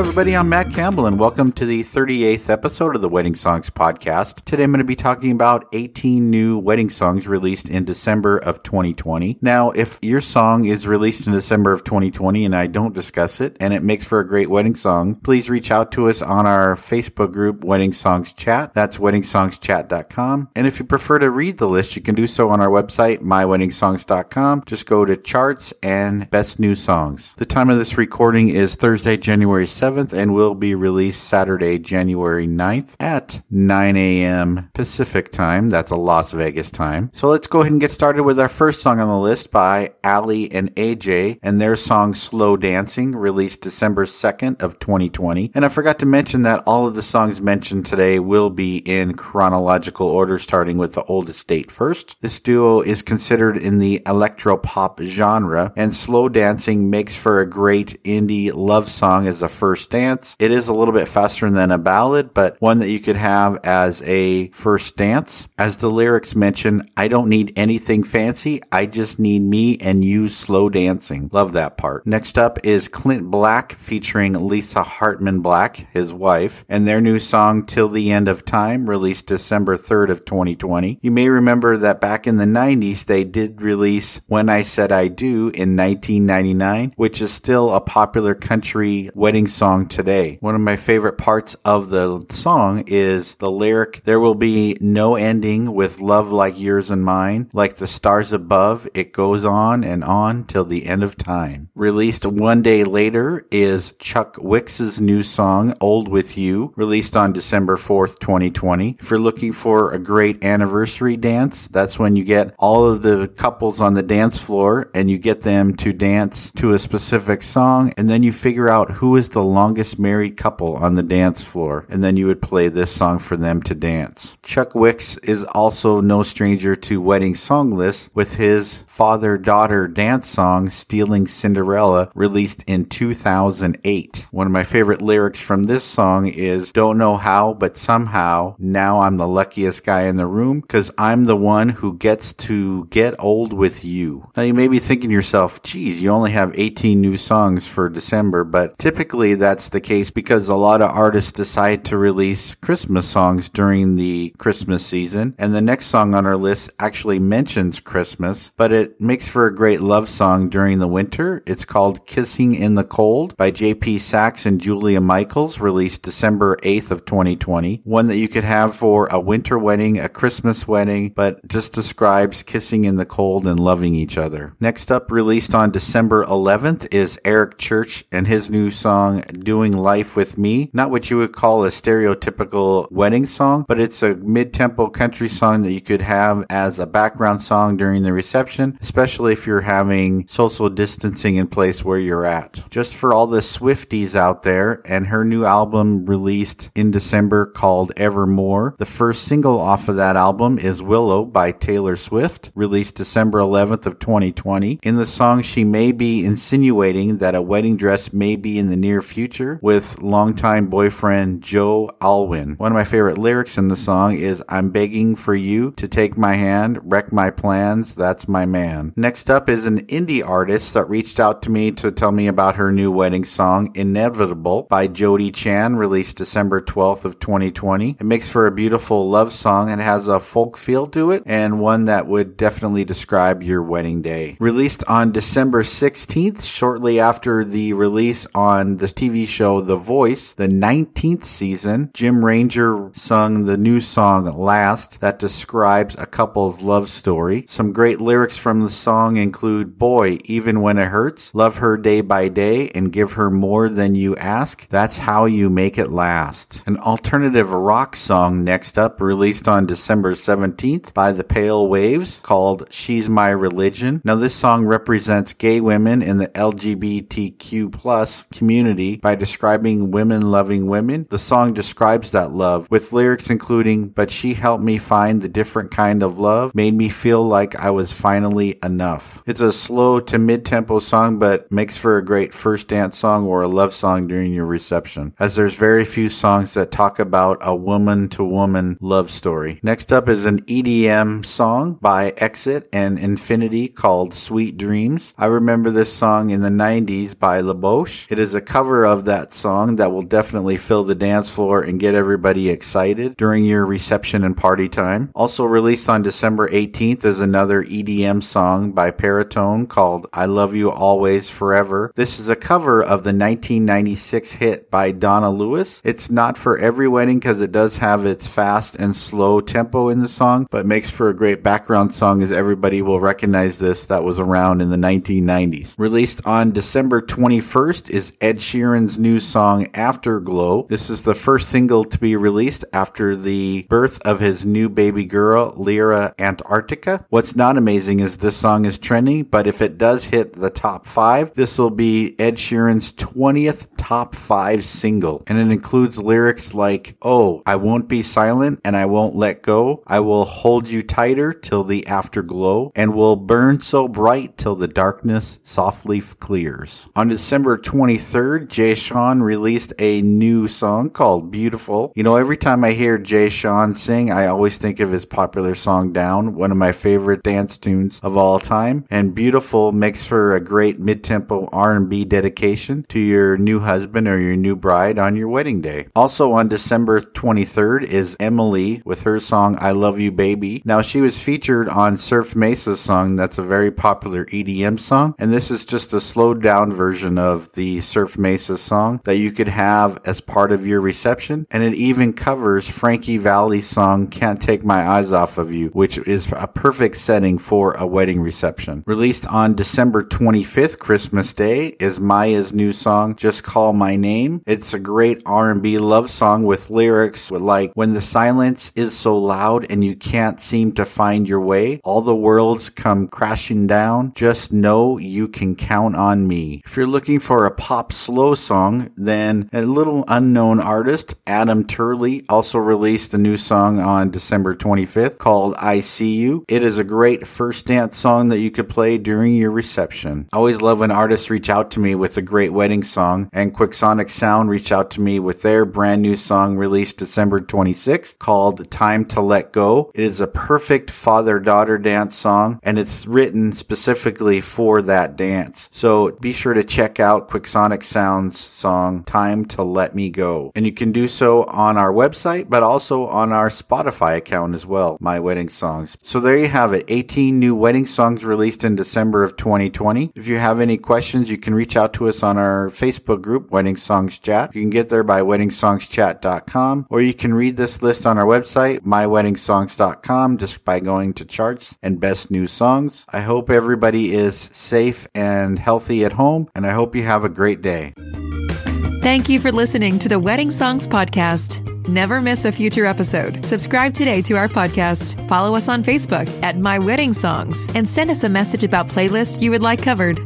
Everybody. I'm Matt Campbell, and welcome to the 38th episode of the Wedding Songs Podcast. Today, I'm going to be talking about 18 new wedding songs released in December of 2020. Now, if your song is released in December of 2020 and I don't discuss it and it makes for a great wedding song, please reach out to us on our Facebook group, Wedding Songs Chat. That's WeddingSongsChat.com. And if you prefer to read the list, you can do so on our website, MyWeddingSongs.com. Just go to Charts and Best New Songs. The time of this recording is Thursday, January 7th and will be released Saturday, January 9th at 9 a.m. Pacific time. That's a Las Vegas time. So let's go ahead and get started with our first song on the list by Aly and AJ and their song Slow Dancing, released December 2nd of 2020. And I forgot to mention that all of the songs mentioned today will be in chronological order, starting with the oldest date first. This duo is considered in the electro pop genre, and Slow Dancing makes for a great indie love song as a first dance. It is a little bit faster than a ballad, but one that you could have as a first dance. As the lyrics mention, I don't need anything fancy. I just need me and you slow dancing. Love that part. Next up is Clint Black featuring Lisa Hartman Black, his wife, and their new song Till the End of Time, released December 3rd of 2020. You may remember that back in the 90s, they did release When I Said I Do in 1999, which is still a popular country wedding song song today. One of my favorite parts of the song is the lyric, There will be no ending with love like yours and mine. Like the stars above, it goes on and on till the end of time. Released one day later is Chuck Wicks's new song, Old With You, released on December 4th, 2020. If you're looking for a great anniversary dance, that's when you get all of the couples on the dance floor and you get them to dance to a specific song and then you figure out who is the longest married couple on the dance floor, and then you would play this song for them to dance. Chuck Wicks is also no stranger to wedding song lists with his father daughter dance song, Stealing Cinderella, released in 2008. One of my favorite lyrics from this song is Don't know how, but somehow, now I'm the luckiest guy in the room because I'm the one who gets to get old with you. Now you may be thinking to yourself, geez, you only have 18 new songs for December, but typically that's the case because a lot of artists decide to release Christmas songs during the Christmas season. And the next song on our list actually mentions Christmas, but it makes for a great love song during the winter. It's called Kissing in the Cold by JP Saxe and Julia Michaels, released December 8th of 2020. One that you could have for a winter wedding, a Christmas wedding, but just describes kissing in the cold and loving each other. Next up, released on December 11th, is Eric Church and his new song Doing Life with Me. Not what you would call a stereotypical wedding song, but it's a mid-tempo country song that you could have as a background song during the reception, especially if you're having social distancing in place where you're at. Just for all the Swifties out there, and her new album released in December called Evermore. The first single off of that album is Willow by Taylor Swift, released December 11th of 2020. In the song, she may be insinuating that a wedding dress may be in the near future with longtime boyfriend Joe Alwyn. One of my favorite lyrics in the song is I'm begging for you to take my hand, wreck my plans, that's my man. Next up is an indie artist that reached out to me to tell me about her new wedding song, Inevitable by Jody Chan, released December 12th of 2020. It makes for a beautiful love song and has a folk feel to it and one that would definitely describe your wedding day. Released on December 16th, shortly after the release on the TV show The Voice, the 19th season, Jim Ranger sung the new song Last that describes a couple's love story. Some great lyrics from the song include Boy, even when it hurts, love her day by day and give her more than you ask. That's how you make it last. An alternative rock song next up, released on December 17th by the Pale Waves, called She's My Religion. Now, this song represents gay women in the LGBTQ plus community by describing women loving women. The song describes that love with lyrics including, but she helped me find the different kind of love, made me feel like I was finally enough. It's a slow to mid tempo song, but makes for a great first dance song or a love song during your reception, as there's very few songs that talk about a woman to woman love story. Next up is an EDM song by Exit and Infinity called Sweet Dreams. I remember this song in the 90s by La Bouche. It is a cover of that song that will definitely fill the dance floor and get everybody excited during your reception and party time. Also released on December 18th is another EDM song by Paratone called I Love You Always Forever. This is a cover of the 1996 hit by Donna Lewis. It's not for every wedding because it does have its fast and slow tempo in the song, but makes for a great background song as everybody will recognize this that was around in the 1990s. Released on December 21st is Ed Sheeran's new song Afterglow. This is the first single to be released after the birth of his new baby girl, Lyra Antarctica. What's not amazing is this song is trending, but if it does hit the top five, this will be Ed Sheeran's 20th top five single. And it includes lyrics like, Oh, I won't be silent and I won't let go. I will hold you tighter till the afterglow and will burn so bright till the darkness softly clears. On December 23rd, Jay Sean released a new song called Beautiful. You know, every time I hear Jay Sean sing, I always think of his popular song Down, one of my favorite dance tunes of all time. And Beautiful makes for a great mid-tempo R&B dedication to your new husband or your new bride on your wedding day. Also on December 23rd is Emilee with her song I Love You Baby. Now she was featured on Surf Mesa's song that's a very popular EDM song and this is just a slowed down version of the Surf Mesa song that you could have as part of your reception and it even covers Frankie Valli's song Can't Take My Eyes Off of You which is a perfect setting for a wedding reception. Released on December 25th, Christmas Day, is Maya's new song Just Call My Name. It's a great R&B love song with lyrics like when the silence is so loud and you can't seem to find your way, all the worlds come crashing down. Just know you can count on me. If you're looking for a pop slow song, then a little unknown artist, Adam Turley, also released a new song on December 25th called I See You. It is a great first dance song that you could play during your reception. I always love when artists reach out to me with a great wedding song, and Quixonic Sound reached out to me with their brand new song released December 26th called Time to Let Go. It is a perfect father daughter dance song, and it's written specifically for that dance. So be sure to check out Quixonic Song Time to Let Me Go. And you can do so on our website, but also on our Spotify account as well, My Wedding Songs. So there you have it 18 new wedding songs released in December of 2020. If you have any questions, you can reach out to us on our Facebook group, Wedding Songs Chat. You can get there by weddingSongsChat.com, or you can read this list on our website, MyWeddingSongs.com, just by going to charts and best new songs. I hope everybody is safe and healthy at home, and I hope you have a great day. Thank you for listening to the Wedding Songs Podcast. Never miss a future episode. Subscribe today to our podcast. Follow us on Facebook at My Wedding Songs and send us a message about playlists you would like covered.